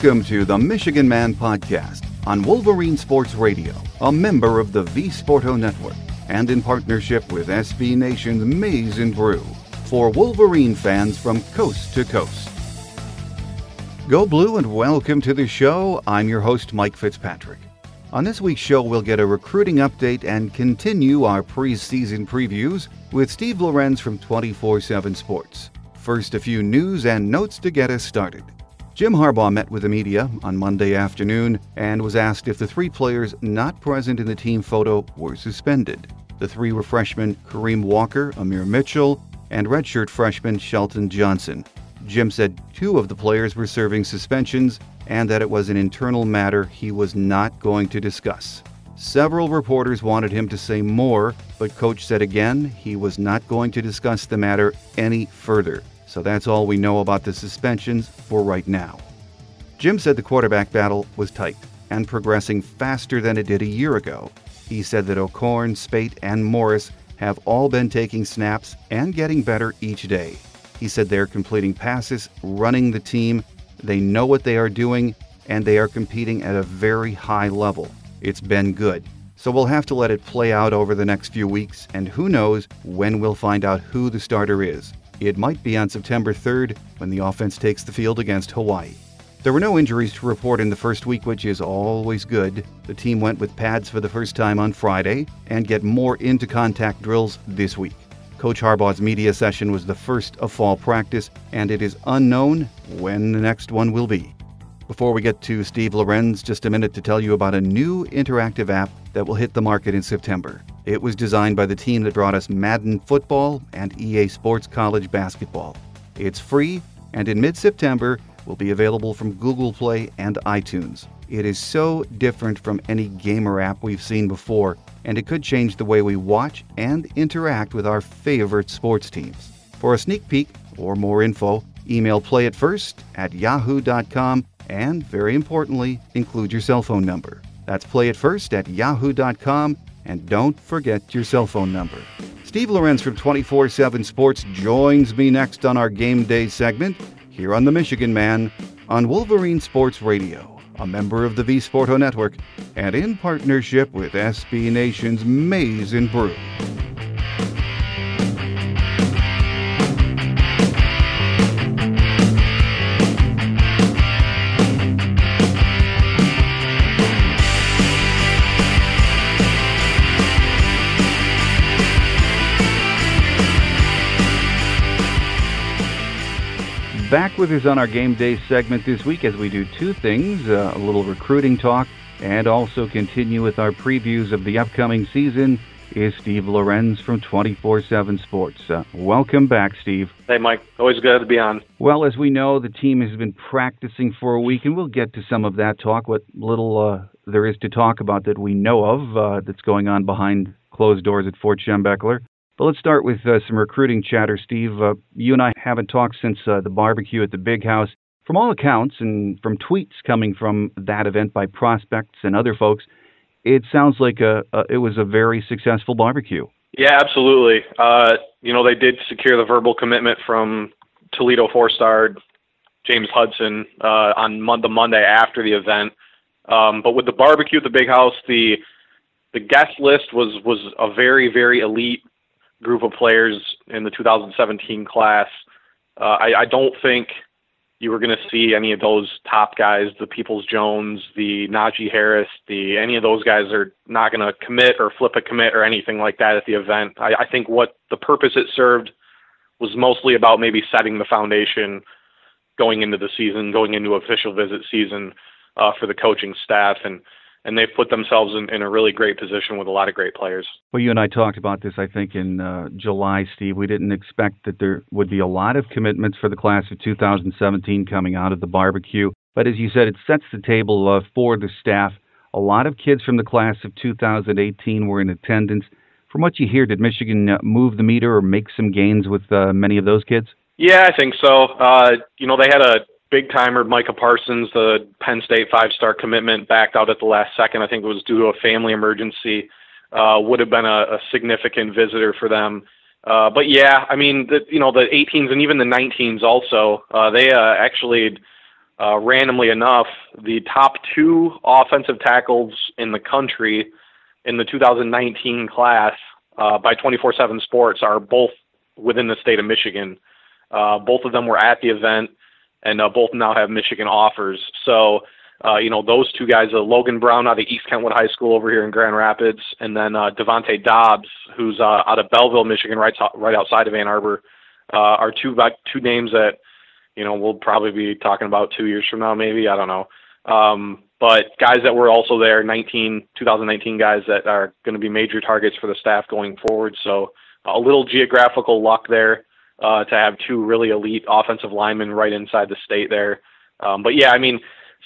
Welcome to the Michigan Man Podcast on Wolverine Sports Radio, a member of the V Sporto Network, and in partnership with SB Nation's Maize and Brew for Wolverine fans from coast to coast. Go Blue and welcome to the show. I'm your host, Mike Fitzpatrick. On this week's show, we'll get a recruiting update and continue our preseason previews with Steve Lorenz from 24 7 Sports. First, a few news and notes to get us started. Jim Harbaugh met with the media on Monday afternoon and was asked if the three players not present in the team photo were suspended. The three were freshmen Kareem Walker, Ahmir Mitchell, and redshirt freshman Shelton Johnson. Jim said two of the players were serving suspensions and that it was an internal matter he was not going to discuss. Several reporters wanted him to say more, but coach said again he was not going to discuss the matter any further. So that's all we know about the suspensions for right now. Jim said the quarterback battle was tight and progressing faster than it did a year ago. He said that O'Korn, Speight, and Morris have all been taking snaps and getting better each day. He said they're completing passes, running the team, they know what they are doing, and they are competing at a very high level. It's been good. So we'll have to let it play out over the next few weeks, and who knows when we'll find out who the starter is. It might be on September 3rd when the offense takes the field against Hawaii. There were no injuries to report in the first week, which is always good. The team went with pads for the first time on Friday and get more into contact drills this week. Coach Harbaugh's media session was the first of fall practice, and it is unknown when the next one will be. Before we get to Steve Lorenz, just a minute to tell you about a new interactive app that will hit the market in September. It was designed by the team that brought us Madden Football and EA Sports College Basketball. It's free, and in mid September, will be available from Google Play and iTunes. It is so different from any gamer app we've seen before, and it could change the way we watch and interact with our favorite sports teams. For a sneak peek or more info, email playitfirst at yahoo.com and, very importantly, include your cell phone number. That's playitfirst at yahoo.com and don't forget your cell phone number. Steve Lorenz from 24 7 Sports joins me next on our Game Day segment here on the Michigan Man on Wolverine Sports Radio a member of the V Sporto Network, and in partnership with SB Nation's Maize and Brew. Back with us on our game day segment this week as we do two things uh, a little recruiting talk and also continue with our previews of the upcoming season is Steve Lorenz from 24 7 Sports. Uh, welcome back, Steve. Hey, Mike. Always good to be on. Well, as we know, the team has been practicing for a week, and we'll get to some of that talk, what little uh, there is to talk about that we know of uh, that's going on behind closed doors at Fort Schembechler. But let's start with uh, some recruiting chatter, Steve. Uh, you and I haven't talked since uh, the barbecue at the Big House. From all accounts and from tweets coming from that event by prospects and other folks, it sounds like a, a it was a very successful barbecue. Yeah, absolutely. Uh, you know, they did secure the verbal commitment from Toledo four-star James Hudson uh, on mon- the Monday after the event. Um, but with the barbecue at the Big House, the the guest list was was a very very elite group of players in the 2017 class. Uh, I, I don't think you were going to see any of those top guys, the Peoples Jones, the Najee Harris, the any of those guys are not going to commit or flip a commit or anything like that at the event. I, I think what the purpose it served was mostly about maybe setting the foundation going into the season, going into official visit season uh, for the coaching staff, and and they've put themselves in, in a really great position with a lot of great players. Well, you and I talked about this, I think, in uh, July, Steve. We didn't expect that there would be a lot of commitments for the class of 2017 coming out of the barbecue. But as you said, it sets the table uh, for the staff. A lot of kids from the class of 2018 were in attendance. From what you hear, did Michigan uh, move the meter or make some gains with uh, many of those kids? Yeah, I think so. Uh, you know, they had a big timer Micah Parsons, the Penn State five star commitment, backed out at the last second. I think it was due to a family emergency. Uh, would have been a, a significant visitor for them. Uh, but yeah, I mean, the, you know, the 18s and even the 19s also, uh, they uh, actually uh, randomly enough, the top two offensive tackles in the country in the 2019 class uh, by 24/7 Sports are both within the state of Michigan. Uh, both of them were at the event, and uh, both now have Michigan offers. So, uh, you know, those two guys, uh, Logan Brown out of East Kentwood High School over here in Grand Rapids, and then uh, Devontae Dobbs, who's uh, out of Belleville, Michigan, right, right outside of Ann Arbor, uh, are two two names that you know we'll probably be talking about two years from now, maybe. I don't know. Um, but guys that were also there, 19, 2019 guys that are going to be major targets for the staff going forward. So a little geographical luck there uh, to have two really elite offensive linemen right inside the state there. Um, but yeah, I mean,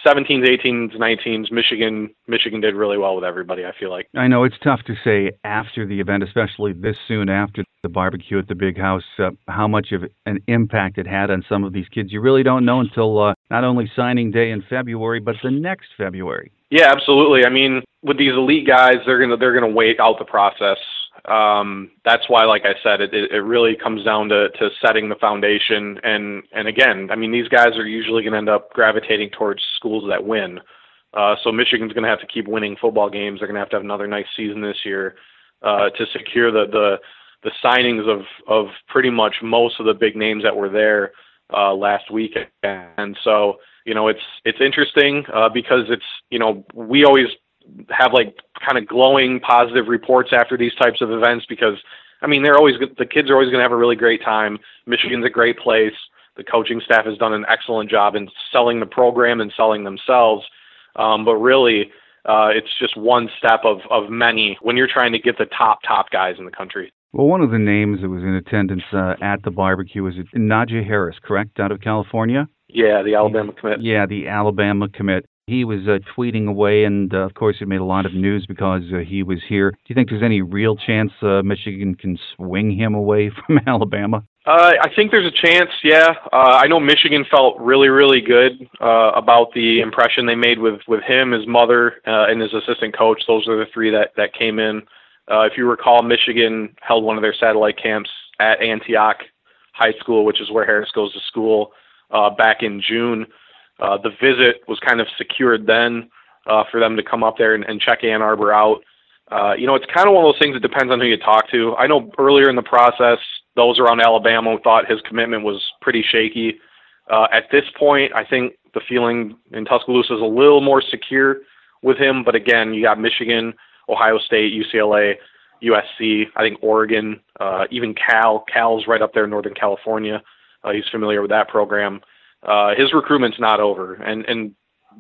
17s, 18s, 19s, Michigan, Michigan did really well with everybody. I feel like. I know it's tough to say after the event, especially this soon after the barbecue at the big house, uh, how much of an impact it had on some of these kids. You really don't know until uh, not only signing day in February, but the next February. Yeah, absolutely. I mean, with these elite guys, they're gonna they're gonna wait out the process. Um, that's why, like I said, it, it really comes down to, to setting the foundation. And, and again, I mean, these guys are usually going to end up gravitating towards schools that win. Uh, so Michigan's going to have to keep winning football games. They're going to have to have another nice season this year uh, to secure the, the the signings of of pretty much most of the big names that were there uh, last week. And so you know, it's it's interesting uh, because it's you know we always have like kind of glowing positive reports after these types of events because I mean they're always the kids are always going to have a really great time. Michigan's a great place. The coaching staff has done an excellent job in selling the program and selling themselves. Um, but really, uh, it's just one step of, of many when you're trying to get the top top guys in the country. Well, one of the names that was in attendance uh, at the barbecue was Najee Harris, correct, out of California? Yeah, the Alabama commit. Yeah, the Alabama commit. He was uh, tweeting away, and uh, of course, it made a lot of news because uh, he was here. Do you think there's any real chance uh, Michigan can swing him away from Alabama? Uh, I think there's a chance. Yeah, uh, I know Michigan felt really, really good about the impression they made with with him, his mother, and his assistant coach. Those are the three that that came in. If you recall, Michigan held one of their satellite camps at Antioch High School, which is where Harris goes to school, back in June. Uh, the visit was kind of secured then uh, for them to come up there and, and check Ann Arbor out. Uh, you know, it's kind of one of those things that depends on who you talk to. I know earlier in the process, those around Alabama thought his commitment was pretty shaky. Uh, at this point, I think the feeling in Tuscaloosa is a little more secure with him. But again, you got Michigan, Ohio State, UCLA, USC, I think Oregon, uh, even Cal. Cal's right up there in Northern California. Uh, he's familiar with that program. Uh, his recruitment's not over, and and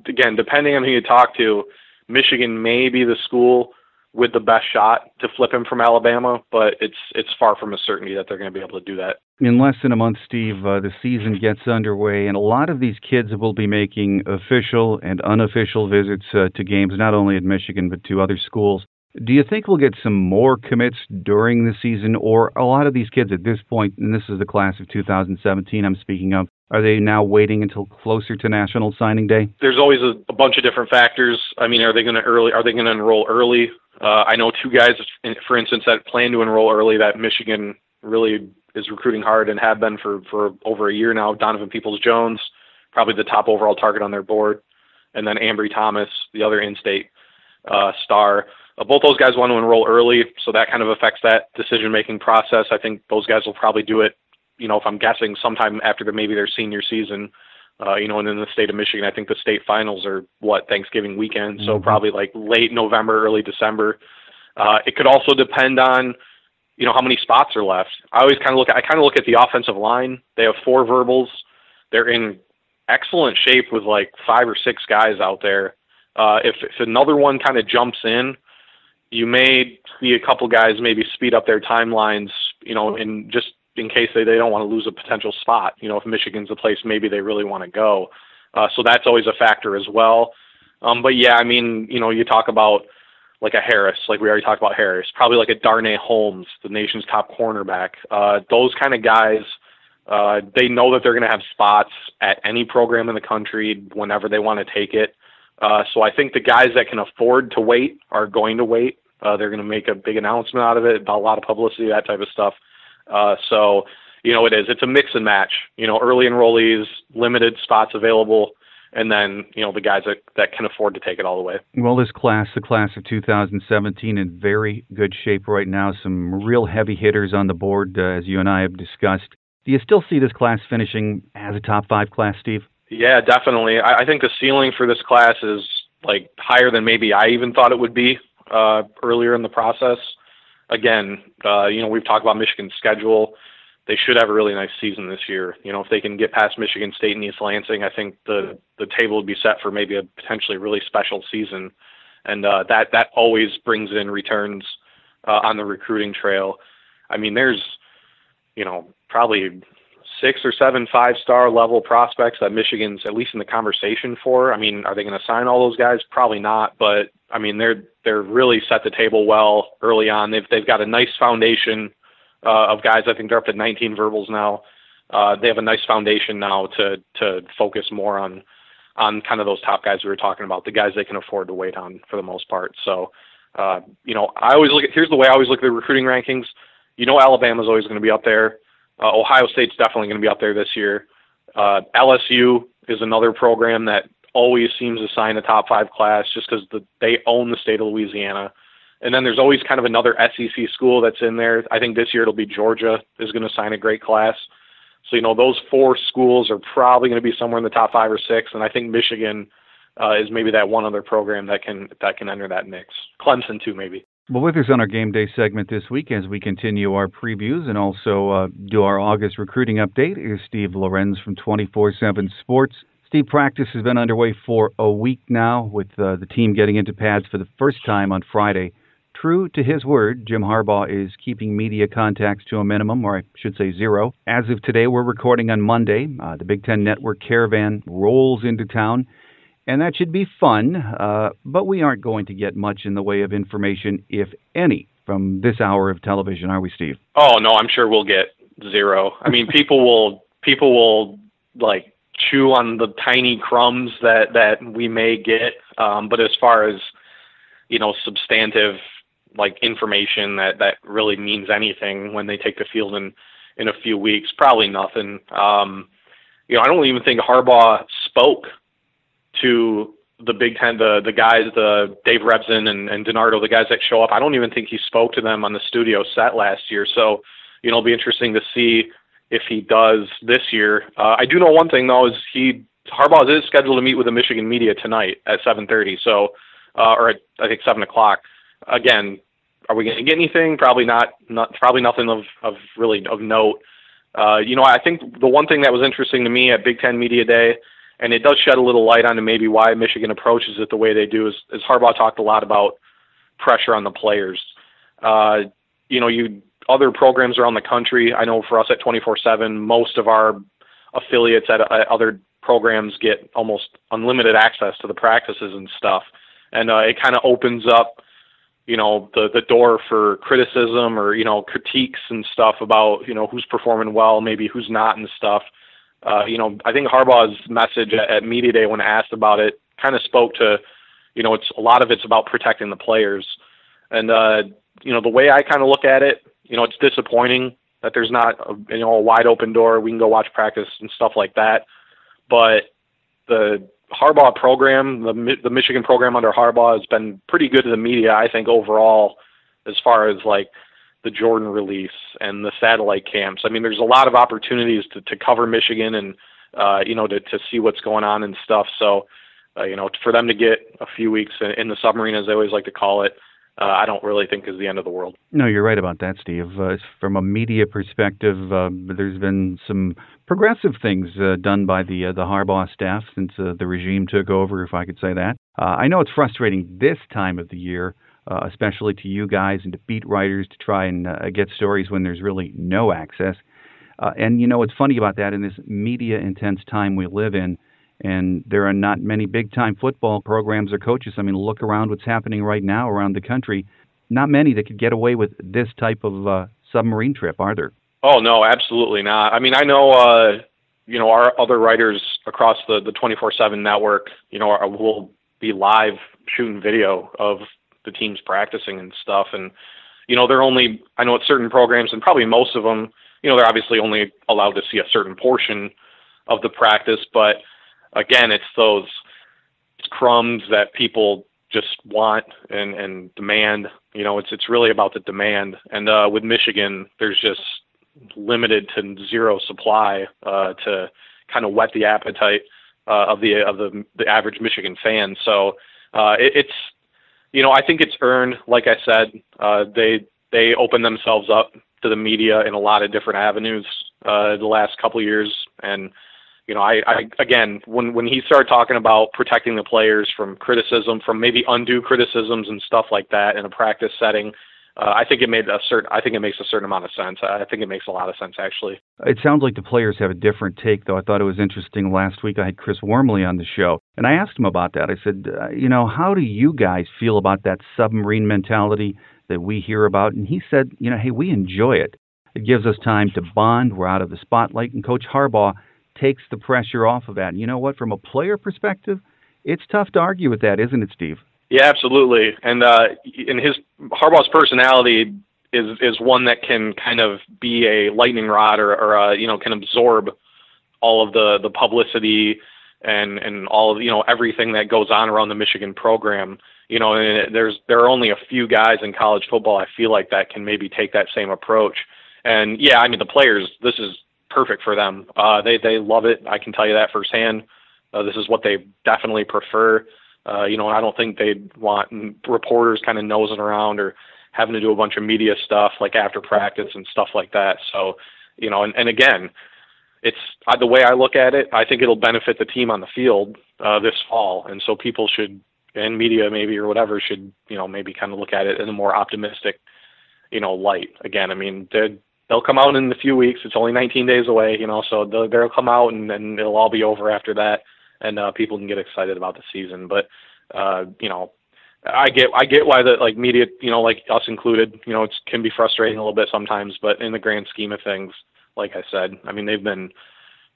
again, depending on who you talk to, Michigan may be the school with the best shot to flip him from Alabama, but it's it's far from a certainty that they're going to be able to do that. In less than a month, Steve, uh, the season gets underway, and a lot of these kids will be making official and unofficial visits uh, to games, not only at Michigan but to other schools. Do you think we'll get some more commits during the season, or a lot of these kids at this point, and this is the class of 2017 I'm speaking of, are they now waiting until closer to national signing day? There's always a, a bunch of different factors. I mean, are they going to early? Are they going to enroll early? Uh, I know two guys, for instance, that plan to enroll early. That Michigan really is recruiting hard and have been for for over a year now. Donovan Peoples Jones, probably the top overall target on their board, and then Ambry Thomas, the other in-state uh, star. Uh, both those guys want to enroll early, so that kind of affects that decision-making process. I think those guys will probably do it, you know, if I'm guessing, sometime after the, maybe their senior season. Uh, you know, and in the state of Michigan, I think the state finals are what Thanksgiving weekend, so mm-hmm. probably like late November, early December. Uh, it could also depend on, you know, how many spots are left. I always kind of look. At, I kind of look at the offensive line. They have four verbals. They're in excellent shape with like five or six guys out there. Uh, if, if another one kind of jumps in, you may see a couple guys maybe speed up their timelines, you know, in just in case they, they don't want to lose a potential spot. You know, if Michigan's a place maybe they really want to go. Uh, so that's always a factor as well. Um, but yeah, I mean, you know, you talk about like a Harris, like we already talked about Harris, probably like a Darnay Holmes, the nation's top cornerback. Uh, those kind of guys, uh, they know that they're going to have spots at any program in the country whenever they want to take it. Uh, so I think the guys that can afford to wait are going to wait. Uh, they're going to make a big announcement out of it, a lot of publicity, that type of stuff. Uh, so, you know, it is. It's a mix and match. You know, early enrollees, limited spots available, and then you know the guys that that can afford to take it all the way. Well, this class, the class of 2017, in very good shape right now. Some real heavy hitters on the board, uh, as you and I have discussed. Do you still see this class finishing as a top five class, Steve? Yeah, definitely. I, I think the ceiling for this class is like higher than maybe I even thought it would be uh, earlier in the process. Again, uh, you know, we've talked about Michigan's schedule they should have a really nice season this year. You know, if they can get past Michigan State and East Lansing, I think the the table would be set for maybe a potentially really special season, and uh, that that always brings in returns uh, on the recruiting trail. I mean, there's you know probably six or seven five star level prospects that Michigan's at least in the conversation for. I mean, are they going to sign all those guys? Probably not, but I mean they're they're really set the table well early on. They've they've got a nice foundation uh, of guys. I think they're up to 19 verbals now. Uh, they have a nice foundation now to to focus more on on kind of those top guys we were talking about, the guys they can afford to wait on for the most part. So, uh, you know, I always look at here's the way I always look at the recruiting rankings. You know, Alabama's always going to be up there. Uh, Ohio State's definitely going to be up there this year. Uh, LSU is another program that always seems to sign a top five class just because the, they own the state of Louisiana. And then there's always kind of another SEC school that's in there. I think this year it'll be Georgia is going to sign a great class. So you know those four schools are probably going to be somewhere in the top five or six, and I think Michigan uh, is maybe that one other program that can that can enter that mix. Clemson too, maybe. Well, with us on our game day segment this week, as we continue our previews and also uh, do our August recruiting update, is Steve Lorenz from 24/7 Sports. Steve, practice has been underway for a week now, with uh, the team getting into pads for the first time on Friday. True to his word, Jim Harbaugh is keeping media contacts to a minimum, or I should say zero. As of today, we're recording on Monday. Uh, the Big Ten Network caravan rolls into town, and that should be fun, uh, but we aren't going to get much in the way of information, if any, from this hour of television, are we, Steve? Oh, no, I'm sure we'll get zero. I mean, people will, people will, like, chew on the tiny crumbs that, that we may get, um, but as far as, you know, substantive like information that that really means anything when they take the field in in a few weeks. Probably nothing. Um, you know, I don't even think Harbaugh spoke to the Big Ten, the the guys, the Dave Revsine and, and DiNardo, the guys that show up. I don't even think he spoke to them on the studio set last year. So, you know, it'll be interesting to see if he does this year. Uh, I do know one thing though is he Harbaugh is scheduled to meet with the Michigan media tonight at 7:30. So, uh, or at I think seven o'clock again, are we going to get anything? Probably not. Not probably nothing of of really of note. Uh, you know, I think the one thing that was interesting to me at Big Ten Media Day, and it does shed a little light on maybe why Michigan approaches it the way they do, is, is Harbaugh talked a lot about pressure on the players. Uh, you know, you other programs around the country. I know for us at 24/7, most of our affiliates at, at other programs get almost unlimited access to the practices and stuff, and uh, it kind of opens up you know the the door for criticism or you know critiques and stuff about you know who's performing well, maybe who's not and stuff. Uh, you know, I think Harbaugh's message at, at media day when asked about it kind of spoke to, you know, it's a lot of it's about protecting the players, and uh, you know the way I kind of look at it, you know, it's disappointing that there's not a, you know a wide open door. We can go watch practice and stuff like that, but the Harbaugh program, the the Michigan program under Harbaugh has been pretty good to the media, I think overall, as far as like the Jordan release and the satellite camps. I mean, there's a lot of opportunities to to cover Michigan and uh, you know to to see what's going on and stuff. So, uh, you know, for them to get a few weeks in, in the submarine, as they always like to call it, uh, I don't really think is the end of the world. No, you're right about that, Steve. Uh, from a media perspective, uh, there's been some progressive things uh, done by the uh, the Harbaugh staff since uh, the regime took over, if I could say that. I know it's frustrating this time of the year, especially to you guys and to beat writers to try and get stories when there's really no access. and you know what's funny about that in this media intense time we live in and there are not many big time football programs or coaches. I mean, look around what's happening right now around the country. Not many that could get away with this type of uh, submarine trip, are there? Oh no, absolutely not. I mean, I know, uh, you know, our other writers across the the 24/7 network, you know, are, will be live shooting video of the teams practicing and stuff, and you know, they're only I know at certain programs and probably most of them, you know, they're obviously only allowed to see a certain portion of the practice, but again, it's those crumbs that people just want and and demand. You know, it's it's really about the demand. And uh, with Michigan, there's just limited to zero supply uh, to kind of whet the appetite uh, of the of the the average Michigan fan. So uh, it, it's you know I think it's earned. Like I said, uh, they they open themselves up to the media in a lot of different avenues uh, the last couple years, and you know I, I again when when he started talking about protecting the players from criticism, from maybe undue criticisms and stuff like that in a practice setting uh, I think it made a certain. I think it makes a certain amount of sense. I think it makes a lot of sense actually. It sounds like the players have a different take, though. I thought it was interesting. Last week I had Chris Wormley on the show, and I asked him about that. I said, uh, you know, how do you guys feel about that submarine mentality that we hear about? And he said, you know, hey, we enjoy it. It gives us time to bond. We're out of the spotlight, and Coach Harbaugh takes the pressure off of that. And you know what? From a player perspective, it's tough to argue with that, isn't it, Steve? Yeah, absolutely. And uh, in his Harbaugh's personality is is one that can kind of be a lightning rod or, or uh, you know can absorb all of the the publicity and and all of, you know everything that goes on around the Michigan program. You know, and there's there are only a few guys in college football I feel like that can maybe take that same approach. And yeah, I mean the players, this is perfect for them. Uh, they they love it. I can tell you that firsthand. Uh, this is what they definitely prefer. Uh, you know, I don't think they'd want reporters kind of nosing around or having to do a bunch of media stuff like after practice and stuff like that. So, you know, and, and again, it's uh, the way I look at it. I think it'll benefit the team on the field uh, this fall, and so people should and media maybe or whatever should you know maybe kind of look at it in a more optimistic you know light. Again, I mean they'll come out in a few weeks. It's only 19 days away, you know, so they'll, they'll come out and then it'll all be over after that and uh, people can get excited about the season. But uh, you know, I get I get why the like media, you know, like us included, you know, it can be frustrating a little bit sometimes. But in the grand scheme of things, like I said, I mean, they've been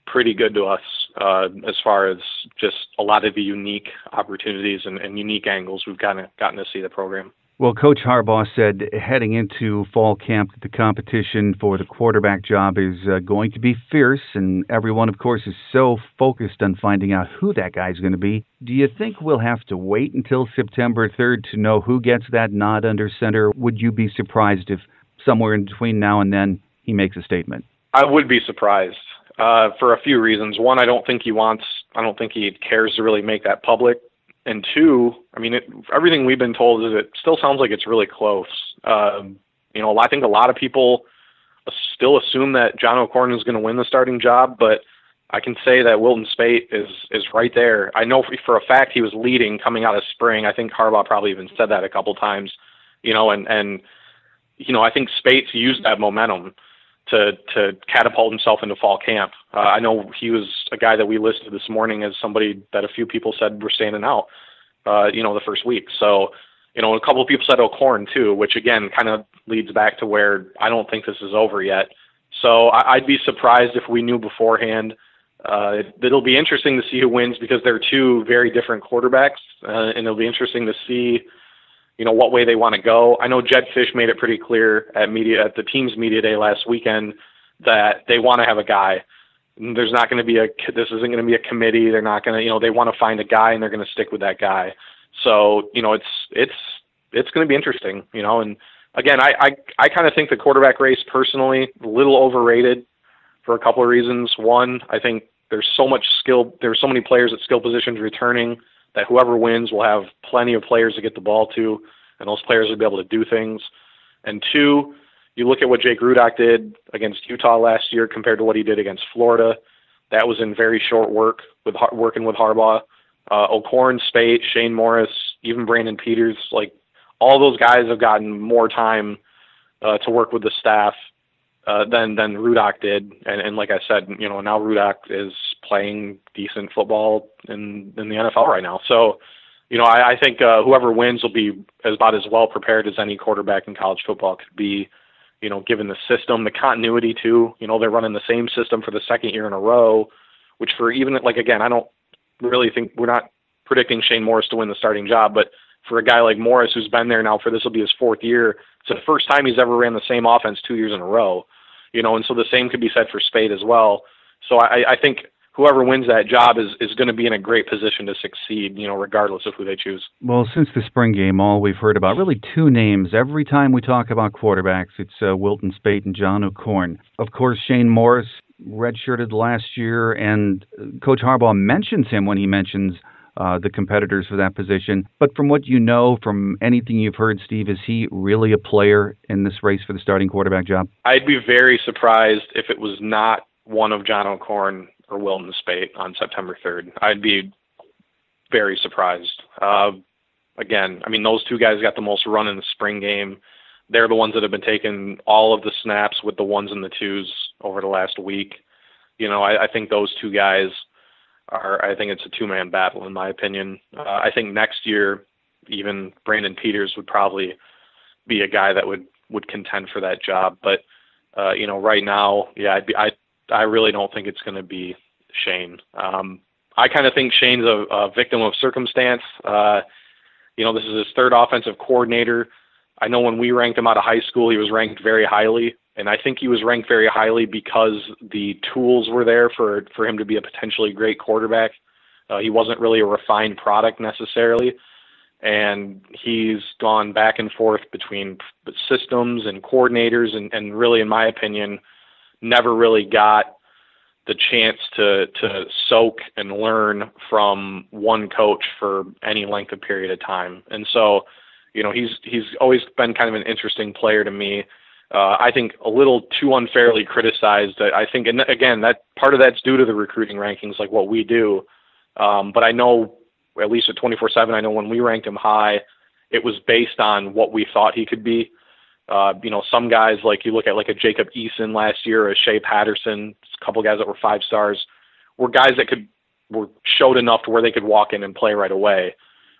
pretty good to us uh, as far as just a lot of the unique opportunities and, and unique angles we've gotten gotten to see the program. Well, Coach Harbaugh said heading into fall camp that the competition for the quarterback job is uh, going to be fierce, and everyone, of course, is so focused on finding out who that guy's going to be. Do you think we'll have to wait until September 3rd to know who gets that nod under center? Would you be surprised if somewhere in between now and then he makes a statement? I would be surprised uh, for a few reasons. One, I don't think he wants, I don't think he cares to really make that public and two, I mean, it, everything we've been told is it still sounds like it's really close. Um, you know, I think a lot of people still assume that John O'Korn is going to win the starting job, but I can say that Wilton Speight is is right there. I know for, a fact he was leading coming out of spring. I think Harbaugh probably even said that a couple times. You know, and and you know, I think Speight's used that momentum to to catapult himself into fall camp. Uh, I know he was a guy that we listed this morning as somebody that a few people said were standing out. Uh, you know, the first week. So, you know, a couple of people said O'Korn too, which again kind of leads back to where I don't think this is over yet. So I, I'd be surprised if we knew beforehand. Uh, it, it'll be interesting to see who wins because they're two very different quarterbacks, uh, and it'll be interesting to see you know what way they want to go. I know Jedd Fisch made it pretty clear at media at the team's media day last weekend that they want to have a guy. There's not going to be a this isn't going to be a committee. They're not going to you know they want to find a guy and they're going to stick with that guy. So you know it's it's it's going to be interesting. You know and again I I, I kind of think the quarterback race personally a little overrated for a couple of reasons. One I think there's so much skill there's so many players at skill positions returning that whoever wins will have plenty of players to get the ball to, and those players will be able to do things. And two, you look at what Jake Rudock did against Utah last year compared to what he did against Florida. That was in very short work with working with Harbaugh. Uh, O'Korn, Speight, Shane Morris, even Brandon Peters, like all those guys have gotten more time uh, to work with the staff uh, than than Rudock did. And, and like I said, you know, now Rudock is playing decent football in in the NFL right now. So, you know, I, I think uh, whoever wins will be as about as well prepared as any quarterback in college football could be. You know, given the system, the continuity too. You know, they're running the same system for the second year in a row, which for even like again, I don't really think we're not predicting Shane Morris to win the starting job, but for a guy like Morris who's been there now for this will be his fourth year, it's the first time he's ever ran the same offense two years in a row. You know, and so the same could be said for Speight as well. So I, I think whoever wins that job is is going to be in a great position to succeed, you know, regardless of who they choose. Well, since the spring game, all we've heard about really two names every time we talk about quarterbacks. It's uh, Wilton Speight and John O'Korn. Of course, Shane Morris redshirted last year, and Coach Harbaugh mentions him when he mentions. Uh, the competitors for that position. But from what you know, from anything you've heard, Steve, is he really a player in this race for the starting quarterback job? I'd be very surprised if it was not one of John O'Korn or Wilton Speight on September 3rd. I'd be very surprised. Uh, again, I mean, those two guys got the most run in the spring game. They're the ones that have been taking all of the snaps with the ones and the twos over the last week. You know, I, I think those two guys are. I think it's a two-man battle, in my opinion. Uh, I think next year, even Brandon Peters would probably be a guy that would would contend for that job. But uh, you know, right now, yeah, I'd be, I I really don't think it's going to be Shane. Um, I kind of think Shane's a, a victim of circumstance. Uh, you know, this is his third offensive coordinator. I know when we ranked him out of high school, he was ranked very highly, and I think he was ranked very highly because the tools were there for for him to be a potentially great quarterback. Uh, he wasn't really a refined product necessarily, and he's gone back and forth between systems and coordinators, and, and really, in my opinion, never really got the chance to to soak and learn from one coach for any length of period of time. And so, you know, he's he's always been kind of an interesting player to me. Uh, I think a little too unfairly criticized. I think, and again, that part of that's due to the recruiting rankings, like what we do. Um, but I know, at least at 24/7, I know when we ranked him high, it was based on what we thought he could be. Uh, you know, some guys like you look at like a Jacob Eason last year, a Shea Patterson, a couple guys that were five stars, were guys that could were showed enough to where they could walk in and play right away.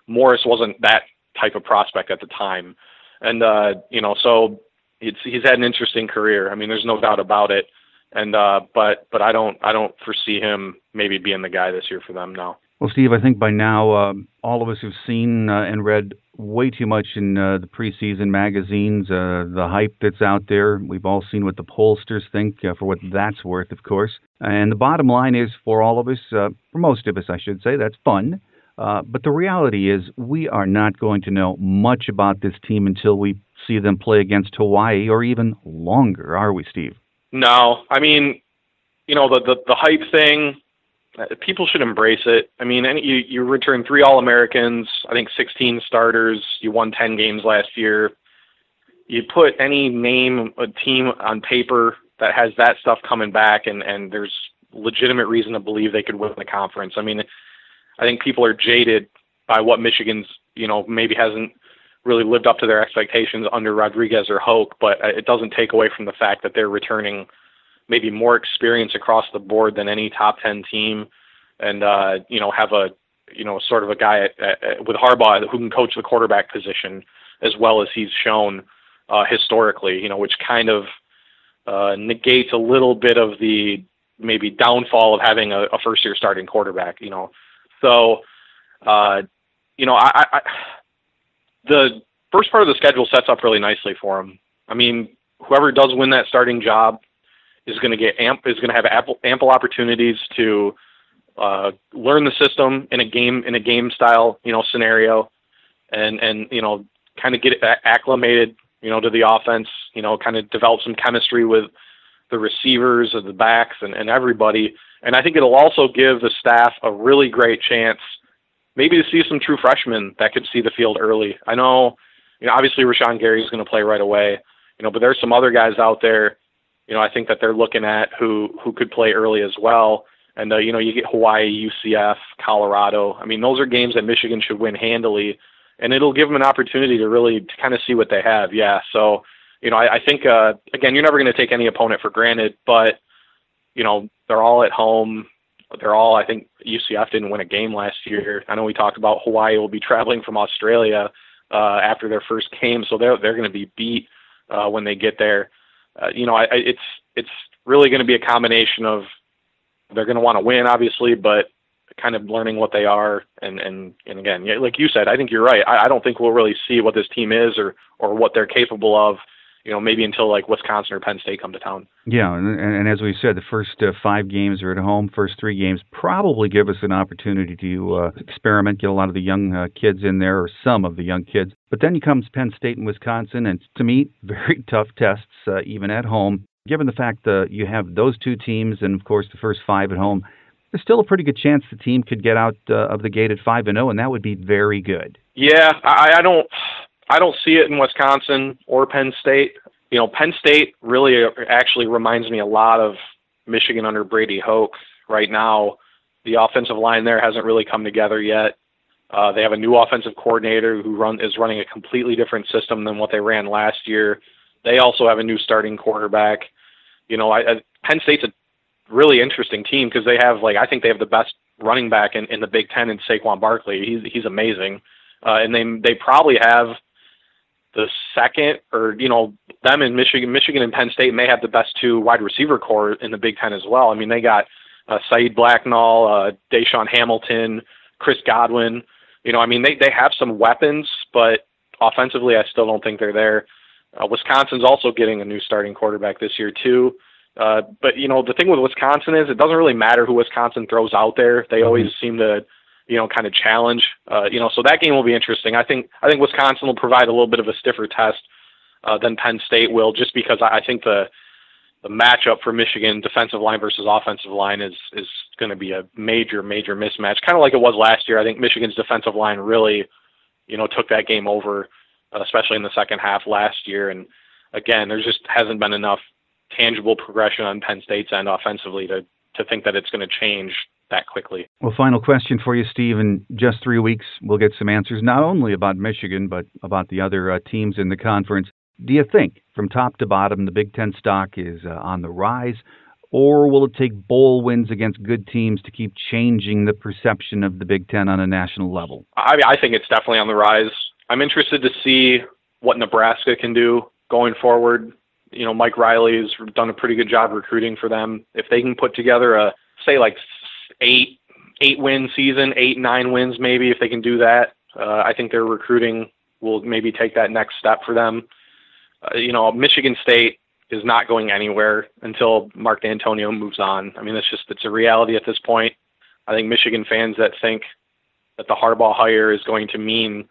Morris wasn't that type of prospect at the time, and uh, you know, so it's he's had an interesting career. I mean, there's no doubt about it. And uh, but but I don't I don't foresee him maybe being the guy this year for them. No. Well, Steve, I think by now uh, all of us have seen uh, and read way too much in uh, the preseason magazines, uh, the hype that's out there. We've all seen what the pollsters think, uh, for what that's worth, of course. And the bottom line is for all of us, uh, for most of us, I should say, that's fun. but the reality is, we are not going to know much about this team until we see them play against Hawaii or even longer, are we, Steve? No. I mean, you know, the, the, the hype thing, uh, people should embrace it. I mean, any, you you return three All Americans, I think 16 starters. You won 10 games last year. You put any name, a team on paper that has that stuff coming back, and and there's legitimate reason to believe they could win the conference. I mean, I think people are jaded by what Michigan's, you know, maybe hasn't really lived up to their expectations under Rodriguez or Hoke, but uh, it doesn't take away from the fact that they're returning maybe more experience across the board than any top 10 team and uh, you know have a you know sort of a guy at, at, with Harbaugh who can coach the quarterback position as well as he's shown uh, historically you know which kind of uh, negates a little bit of the maybe downfall of having a, a first year starting quarterback you know. So uh, you know I, I the first part of the schedule sets up really nicely for him I mean whoever does win that starting job is going to get amp is going to have ample, ample opportunities to uh, learn the system in a game in a game style you know scenario, and and you know kind of get acclimated you know to the offense. You know, kind of develop some chemistry with the receivers and the backs and, and everybody. And I think it'll also give the staff a really great chance, maybe to see some true freshmen that could see the field early. I know, you know, obviously Rashan Gary is going to play right away, you know, but there's some other guys out there you know, I think that they're looking at who who could play early as well. And uh, you know, you get Hawaii, UCF, Colorado. I mean, those are games that Michigan should win handily, and it'll give them an opportunity to really to kind of see what they have. Yeah. So, you know, I, I think uh, again, you're never going to take any opponent for granted, but you know, they're all at home. They're all. I think UCF didn't win a game last year. I know we talked about Hawaii will be traveling from Australia uh, after their first game, so they're they're going to be beat uh, when they get there uh, you know, I, I, it's it's really going to be a combination of they're going to want to win, obviously, but kind of learning what they are and and and again, like you said, I think you're right. I, I don't think we'll really see what this team is or or what they're capable of, you know, maybe until like Wisconsin or Penn State come to town. Yeah, and, and as we said, the first uh, five games are at home. First three games probably give us an opportunity to uh, experiment, get a lot of the young uh, kids in there, or some of the young kids. But then comes Penn State and Wisconsin, and to me, very tough tests, uh, even at home. Given the fact that you have those two teams, and of course the first five at home, there's still a pretty good chance the team could get out uh, of the gate at five and zero, oh, and that would be very good. Yeah, I, I don't. I don't see it in Wisconsin or Penn State. You know, Penn State really uh, actually reminds me a lot of Michigan under Brady Hoke right now. The offensive line there hasn't really come together yet. Uh, they have a new offensive coordinator who run is running a completely different system than what they ran last year. They also have a new starting quarterback. You know, I, I, Penn State's a really interesting team because they have like I think they have the best running back in, in the Big Ten in Saquon Barkley. He's he's amazing, uh, and they they probably have the second, or you know, them in Michigan, Michigan and Penn State may have the best two wide receiver core in the Big Ten as well. I mean, they got uh, Saeed Blacknall, uh, DaeSean Hamilton, Chris Godwin. You know, I mean, they they have some weapons, but offensively, I still don't think they're there. Uh, Wisconsin's also getting a new starting quarterback this year too. Uh, but you know, the thing with Wisconsin is it doesn't really matter who Wisconsin throws out there. They mm-hmm. always seem to you know, kind of challenge. Uh, you know, so that game will be interesting. I think I think Wisconsin will provide a little bit of a stiffer test uh, than Penn State will, just because I, I think the the matchup for Michigan defensive line versus offensive line is is going to be a major major mismatch, kind of like it was last year. I think Michigan's defensive line really, you know, took that game over, uh, especially in the second half last year. And again, there just hasn't been enough tangible progression on Penn State's end offensively to to think that it's going to change that quickly. Well, final question for you, Steve. In just three weeks, we'll get some answers not only about Michigan, but about the other uh, teams in the conference. Do you think, from top to bottom, the Big Ten stock is uh, on the rise, or will it take bowl wins against good teams to keep changing the perception of the Big Ten on a national level? I, I think it's definitely on the rise. I'm interested to see what Nebraska can do going forward. You know, Mike Riley's done a pretty good job recruiting for them. If they can put together a, say, like eight eight win season, eight nine wins maybe if they can do that. Uh, I think their recruiting will maybe take that next step for them. Uh, you know, Michigan State is not going anywhere until Mark Dantonio moves on. I mean, it's just it's a reality at this point. I think Michigan fans that think that the Harbaugh hire is going to mean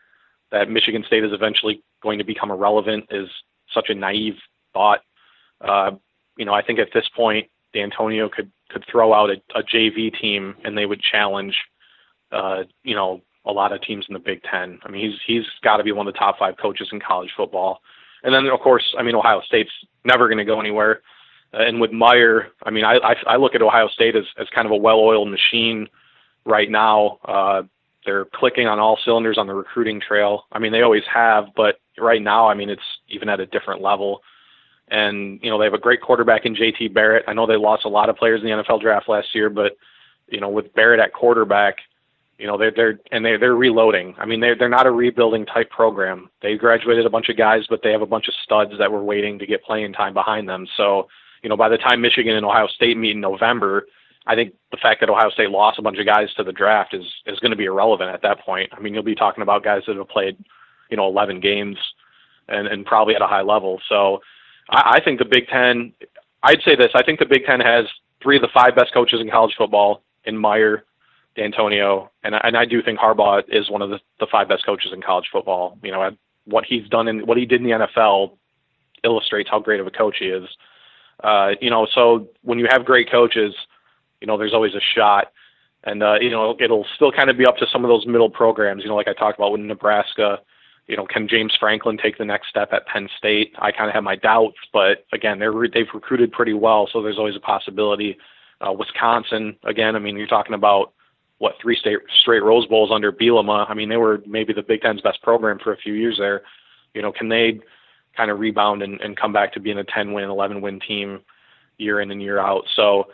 that Michigan State is eventually going to become irrelevant is such a naive thought. Uh, you know, I think at this point, Dantonio could could throw out a, a JV team and they would challenge, uh, you know, a lot of teams in the Big Ten. I mean, he's he's got to be one of the top five coaches in college football. And then of course, I mean, Ohio State's never going to go anywhere. Uh, and with Meyer, I mean, I, I I look at Ohio State as as kind of a well-oiled machine right now. Uh, they're clicking on all cylinders on the recruiting trail. I mean, they always have, but right now, I mean, it's even at a different level. And you know they have a great quarterback in JT Barrett. I know they lost a lot of players in the NFL draft last year, but you know with Barrett at quarterback, you know they're they're and they they're reloading. I mean they're they're not a rebuilding type program. They graduated a bunch of guys, but they have a bunch of studs that were waiting to get playing time behind them. So you know by the time Michigan and Ohio State meet in November, I think the fact that Ohio State lost a bunch of guys to the draft is is going to be irrelevant at that point. I mean you'll be talking about guys that have played you know 11 games and and probably at a high level. So I, I think the Big Ten. I'd say this. I think the Big Ten has three of the five best coaches in college football in Meyer, Dantonio, and and I do think Harbaugh is one of the, the five best coaches in college football. You know, what he's done in what he did in the NFL illustrates how great of a coach he is. Uh, you know, so when you have great coaches, you know, there's always a shot. And uh, you know, it'll still kind of be up to some of those middle programs. You know, like I talked about with Nebraska, you know, can James Franklin take the next step at Penn State? I kind of have my doubts, but again, they're they've recruited pretty well, so there's always a possibility. Uh, Wisconsin, again, I mean, you're talking about what three state, straight Rose Bowls under Bielema. I mean, they were maybe the Big Ten's best program for a few years there. You know, can they kind of rebound and, and come back to being a 10 win, 11 win team year in and year out? So,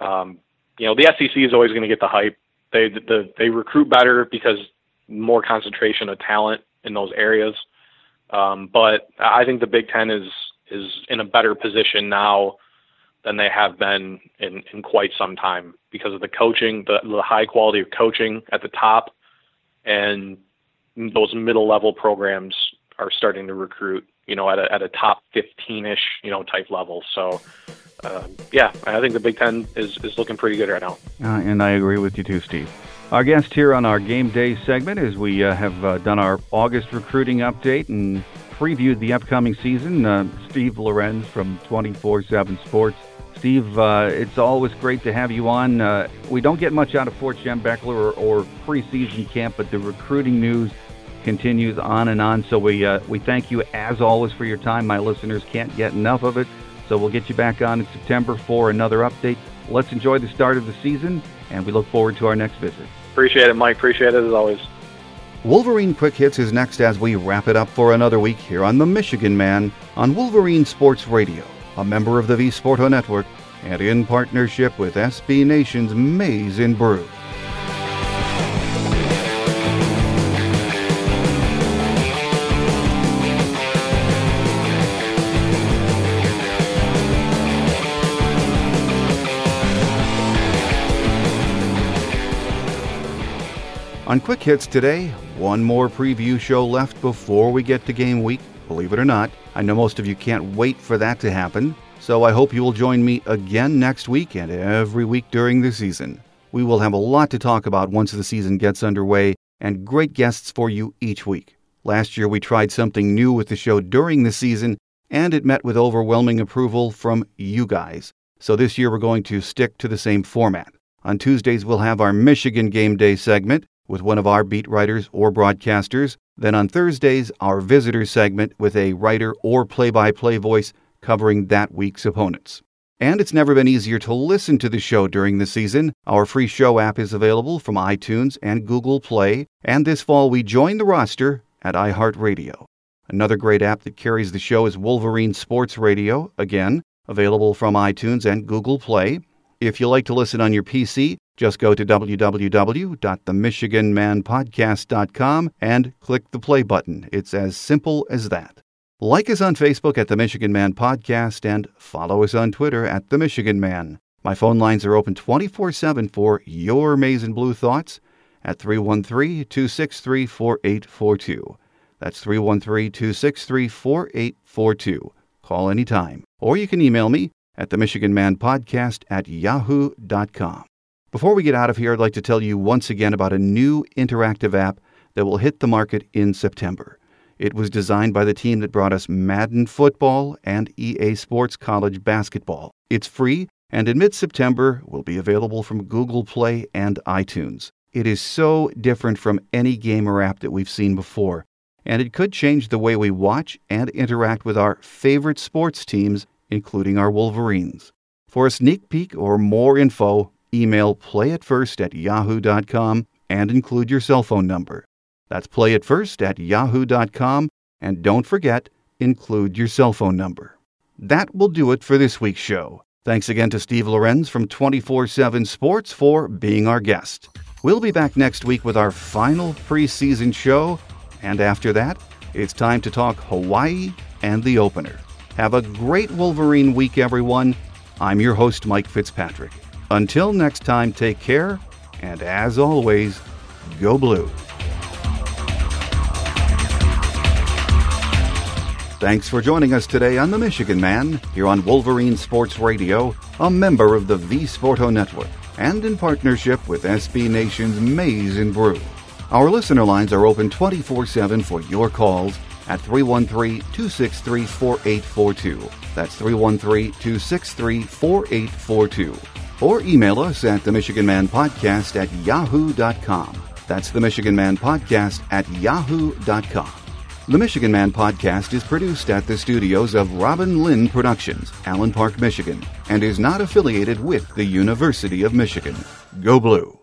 um, you know, the SEC is always going to get the hype. They the, they recruit better because more concentration of talent in those areas. Um, but I think the Big Ten is is in a better position now than they have been in, in quite some time because of the coaching, the, the high quality of coaching at the top, and those middle level programs are starting to recruit. you know, at a, at a top 15-ish, you know, type level. So, uh, yeah, I think the Big Ten is, is looking pretty good right now. Uh, and I agree with you too, Steve. Our guest here on our game day segment is we uh, have uh, done our August recruiting update and previewed the upcoming season. Uh, Steve Lorenz from 24 7 Sports. Steve, uh, it's always great to have you on. Uh, we don't get much out of Fort Schembechler or, or preseason camp, but the recruiting news continues on and on. So we uh, we thank you as always for your time. My listeners can't get enough of it. So we'll get you back on in September for another update. Let's enjoy the start of the season, and we look forward to our next visit. Appreciate it, Mike. Appreciate it as always. Wolverine Quick Hits is next as we wrap it up for another week here on the Michigan Man on Wolverine Sports Radio, a member of the V Sporto Network, and in partnership with SB Nation's Maize and Brew. On Quick Hits today, one more preview show left before we get to game week. Believe it or not, I know most of you can't wait for that to happen, so I hope you will join me again next week and every week during the season. We will have a lot to talk about once the season gets underway and great guests for you each week. Last year we tried something new with the show during the season, and it met with overwhelming approval from you guys. So this year we're going to stick to the same format. On Tuesdays, we'll have our Michigan Game Day segment, with one of our beat writers or broadcasters. Then on Thursdays, our visitor segment with a writer or play by play voice covering that week's opponents. And it's never been easier to listen to the show during the season. Our free show app is available from iTunes and Google Play, and this fall we join the roster at iHeartRadio. Another great app that carries the show is Wolverine Sports Radio, again, available from iTunes and Google Play. If you like to listen on your PC, just go to www.themichiganmanpodcast.com and click the play button. It's as simple as that. Like us on Facebook at The Michigan Man Podcast and follow us on Twitter at The Michigan Man. My phone lines are open 24 7 for your maize and blue thoughts at 313 263 4842. That's 313 263 4842. Call anytime. Or you can email me at the Michigan Man Podcast at yahoo.com. Before we get out of here, I'd like to tell you once again about a new interactive app that will hit the market in September. It was designed by the team that brought us Madden Football and EA Sports College Basketball. It's free and in mid September will be available from Google Play and iTunes. It is so different from any game or app that we've seen before, and it could change the way we watch and interact with our favorite sports teams, including our Wolverines. For a sneak peek or more info, email playitfirst at yahoo.com and include your cell phone number. That's playitfirst at yahoo.com, and don't forget, include your cell phone number. That will do it for this week's show. Thanks again to Steve Lorenz from 24 7 Sports for being our guest. We'll be back next week with our final preseason show, and after that, it's time to talk Hawaii and the opener. Have a great Wolverine week, everyone. I'm your host, Mike Fitzpatrick. Until next time, take care, and as always, go blue. Thanks for joining us today on The Michigan Man, here on Wolverine Sports Radio, a member of the V Sporto Network, and in partnership with SB Nation's Maize and Brew. Our listener lines are open 24 7 for your calls at 313 263 4842. That's 313 263 4842 or email us at the Michigan Man Podcast at yahoo.com. That's the Michigan Man Podcast at yahoo.com. The Michigan Man Podcast is produced at the studios of Robin Lynn Productions, Allen Park, Michigan, and is not affiliated with the University of Michigan. Go Blue!